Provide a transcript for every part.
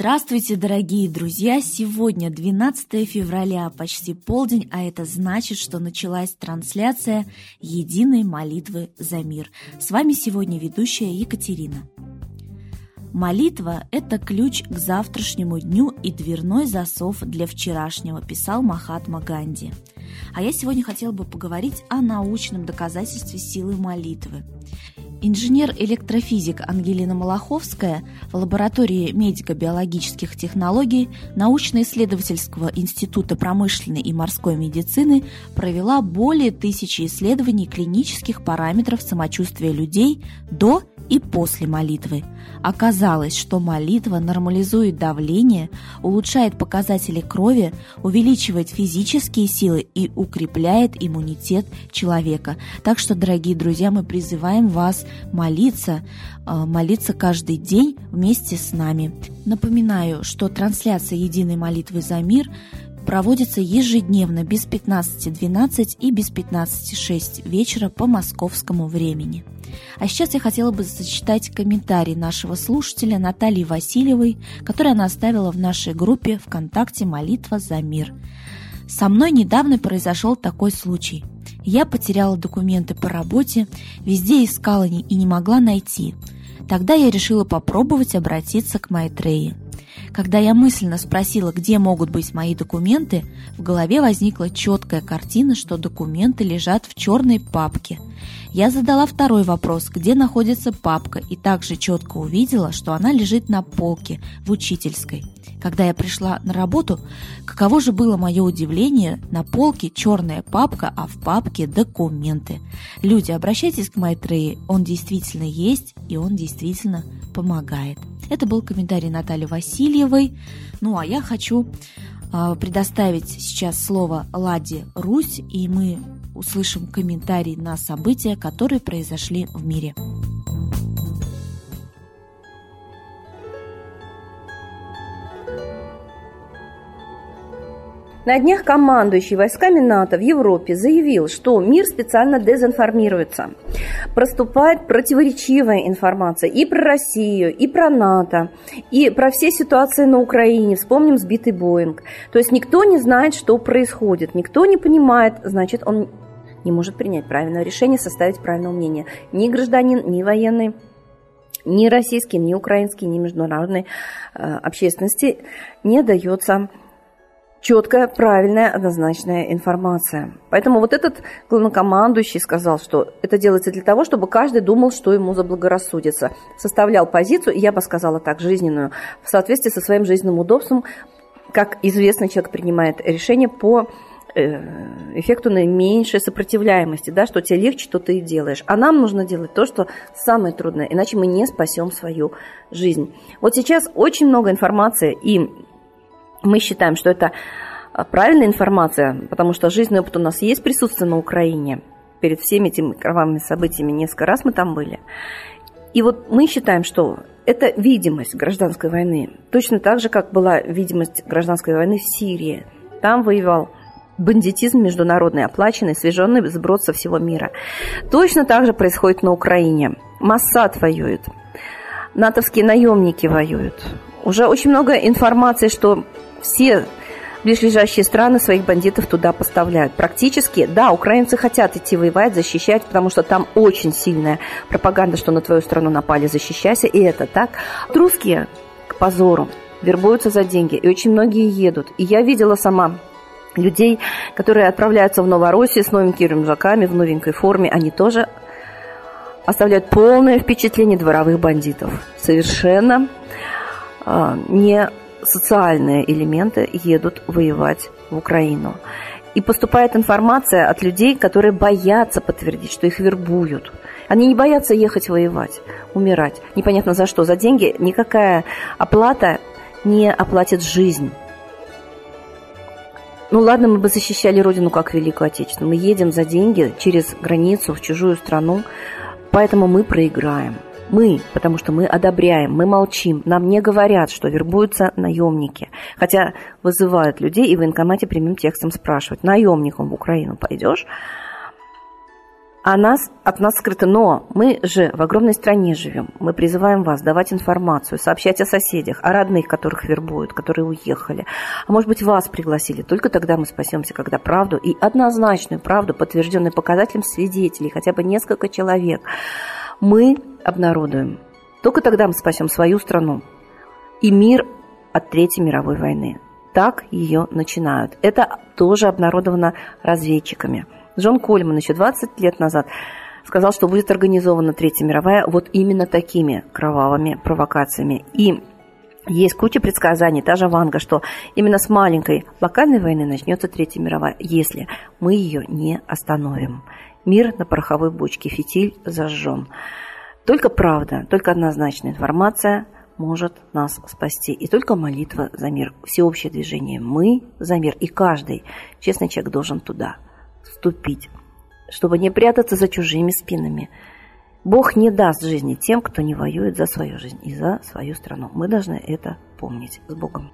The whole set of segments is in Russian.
Здравствуйте, дорогие друзья! Сегодня 12 февраля, почти полдень, а это значит, что началась трансляция единой молитвы за мир. С вами сегодня ведущая Екатерина. Молитва – это ключ к завтрашнему дню и дверной засов для вчерашнего, писал Махатма Ганди. А я сегодня хотела бы поговорить о научном доказательстве силы молитвы. Инженер-электрофизик Ангелина Малаховская в лаборатории медико-биологических технологий научно-исследовательского института промышленной и морской медицины провела более тысячи исследований клинических параметров самочувствия людей до и после молитвы. Оказалось, что молитва нормализует давление, улучшает показатели крови, увеличивает физические силы и укрепляет иммунитет человека. Так что, дорогие друзья, мы призываем вас молиться, э, молиться каждый день вместе с нами. Напоминаю, что трансляция единой молитвы за мир проводится ежедневно без 15.12 и без 15.06 вечера по московскому времени. А сейчас я хотела бы зачитать комментарий нашего слушателя Натальи Васильевой, который она оставила в нашей группе ВКонтакте «Молитва за мир». Со мной недавно произошел такой случай. Я потеряла документы по работе, везде искала и не могла найти. Тогда я решила попробовать обратиться к Майтрее. Когда я мысленно спросила, где могут быть мои документы, в голове возникла четкая картина, что документы лежат в черной папке. Я задала второй вопрос, где находится папка, и также четко увидела, что она лежит на полке в учительской. Когда я пришла на работу, каково же было мое удивление, на полке черная папка, а в папке документы. Люди, обращайтесь к Майтрее, он действительно есть, и он действительно помогает. Это был комментарий Натальи Васильевой. Ну а я хочу э, предоставить сейчас слово Ладе Русь, и мы услышим комментарий на события, которые произошли в мире. На днях командующий войсками НАТО в Европе заявил, что мир специально дезинформируется. Проступает противоречивая информация и про Россию, и про НАТО, и про все ситуации на Украине. Вспомним сбитый Боинг. То есть никто не знает, что происходит, никто не понимает, значит, он не может принять правильное решение, составить правильное мнение. Ни гражданин, ни военный, ни российский, ни украинский, ни международной э, общественности не дается четкая, правильная, однозначная информация. Поэтому вот этот главнокомандующий сказал, что это делается для того, чтобы каждый думал, что ему заблагорассудится. Составлял позицию, я бы сказала так, жизненную, в соответствии со своим жизненным удобством, как известный человек принимает решение по э, эффекту наименьшей сопротивляемости, да, что тебе легче, то ты и делаешь. А нам нужно делать то, что самое трудное, иначе мы не спасем свою жизнь. Вот сейчас очень много информации, и мы считаем, что это а, правильная информация, потому что жизненный опыт у нас есть присутствие на Украине. Перед всеми этими кровавыми событиями несколько раз мы там были. И вот мы считаем, что это видимость гражданской войны. Точно так же, как была видимость гражданской войны в Сирии. Там воевал бандитизм международный, оплаченный, свеженный сброд со всего мира. Точно так же происходит на Украине. Массад воюет. Натовские наемники воюют. Уже очень много информации, что все ближайшие страны своих бандитов туда поставляют. Практически, да, украинцы хотят идти воевать, защищать, потому что там очень сильная пропаганда, что на твою страну напали, защищайся, и это так. Русские, к позору, вербуются за деньги, и очень многие едут. И я видела сама людей, которые отправляются в Новороссию с новенькими рюкзаками, в новенькой форме, они тоже оставляют полное впечатление дворовых бандитов. Совершенно э, не социальные элементы едут воевать в Украину. И поступает информация от людей, которые боятся подтвердить, что их вербуют. Они не боятся ехать воевать, умирать. Непонятно за что. За деньги никакая оплата не оплатит жизнь. Ну ладно, мы бы защищали Родину как Великую Отечественную. Мы едем за деньги через границу в чужую страну, поэтому мы проиграем. Мы, потому что мы одобряем, мы молчим. Нам не говорят, что вербуются наемники. Хотя вызывают людей и в военкомате прямым текстом спрашивают, наемником в Украину пойдешь? а нас, от нас скрыто. Но мы же в огромной стране живем. Мы призываем вас давать информацию, сообщать о соседях, о родных, которых вербуют, которые уехали. А может быть, вас пригласили. Только тогда мы спасемся, когда правду и однозначную правду, подтвержденную показателем свидетелей, хотя бы несколько человек, мы обнародуем. Только тогда мы спасем свою страну и мир от Третьей мировой войны. Так ее начинают. Это тоже обнародовано разведчиками – Джон Кольман еще 20 лет назад сказал, что будет организована Третья мировая вот именно такими кровавыми провокациями. И есть куча предсказаний, та же Ванга, что именно с маленькой локальной войны начнется Третья мировая, если мы ее не остановим. Мир на пороховой бочке, фитиль зажжен. Только правда, только однозначная информация может нас спасти. И только молитва за мир, всеобщее движение «Мы за мир». И каждый честный человек должен туда – вступить, чтобы не прятаться за чужими спинами. Бог не даст жизни тем, кто не воюет за свою жизнь и за свою страну. Мы должны это помнить с Богом.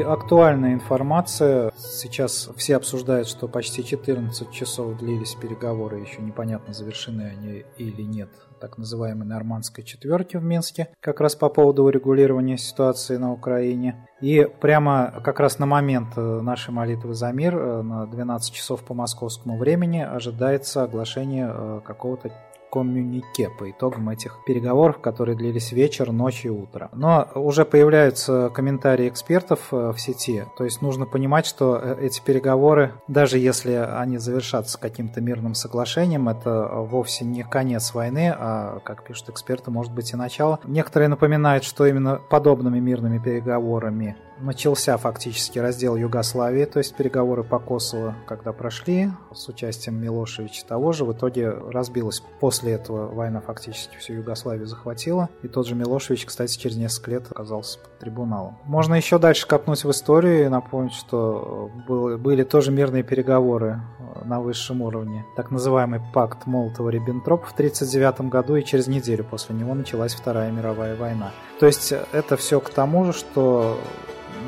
Актуальная информация. Сейчас все обсуждают, что почти 14 часов длились переговоры, еще непонятно, завершены они или нет, так называемой нормандской четверки в Минске, как раз по поводу урегулирования ситуации на Украине. И прямо как раз на момент нашей молитвы за мир, э, на 12 часов по московскому времени, ожидается оглашение э, какого-то коммюнике по итогам этих переговоров, которые длились вечер, ночь и утро. Но уже появляются комментарии экспертов э, в сети, то есть нужно понимать, что э, эти переговоры, даже если они завершатся каким-то мирным соглашением, это вовсе не конец войны, а, как пишут эксперты, может быть и начало. Некоторые напоминают, что именно подобными мирными переговорами начался фактически раздел Югославии, то есть переговоры по Косово, когда прошли с участием Милошевича того же, в итоге разбилась. После этого война фактически всю Югославию захватила, и тот же Милошевич, кстати, через несколько лет оказался под трибуналом. Можно еще дальше копнуть в историю и напомнить, что были тоже мирные переговоры на высшем уровне, так называемый пакт Молотова-Риббентропа в 1939 году, и через неделю после него началась Вторая мировая война. То есть это все к тому же, что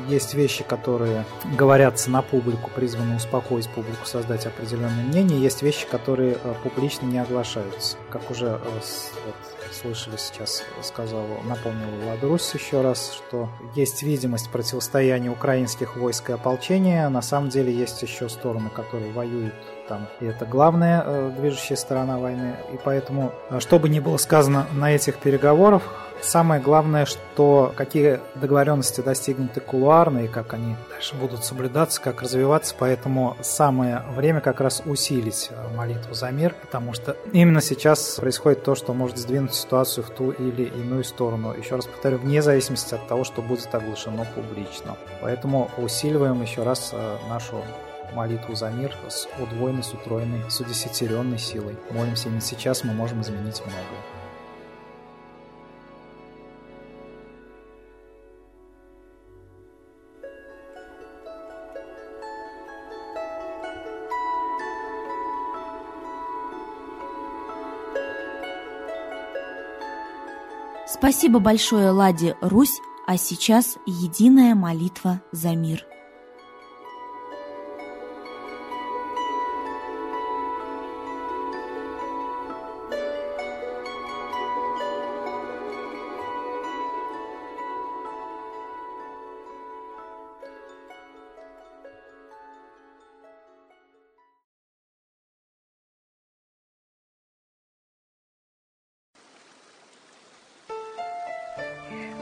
есть вещи, которые говорятся на публику, призваны успокоить публику, создать определенное мнение. Есть вещи, которые э, публично не оглашаются. Как уже э, вот, слышали сейчас, сказал, напомнил Влад Русь еще раз, что есть видимость противостояния украинских войск и ополчения. На самом деле есть еще стороны, которые воюют там. И это главная э, движущая сторона войны. И поэтому, э, что бы ни было сказано на этих переговорах, Самое главное, что какие договоренности достигнуты кулуарно и как они дальше будут соблюдаться, как развиваться. Поэтому самое время как раз усилить э, молитву за мир, потому что именно сейчас происходит то, что может сдвинуть ситуацию в ту или иную сторону. Еще раз повторю, вне зависимости от того, что будет оглашено публично. Поэтому усиливаем еще раз э, нашу молитву за мир с удвоенной, с утроенной, с удесятеренной силой. Молимся именно сейчас, мы можем изменить многое. Спасибо большое Ладе Русь, а сейчас единая молитва за мир.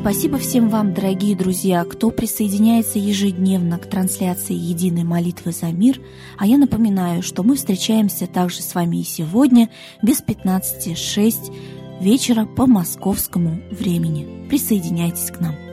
Спасибо всем вам, дорогие друзья, кто присоединяется ежедневно к трансляции «Единой молитвы за мир». А я напоминаю, что мы встречаемся также с вами и сегодня без 15.06 вечера по московскому времени. Присоединяйтесь к нам.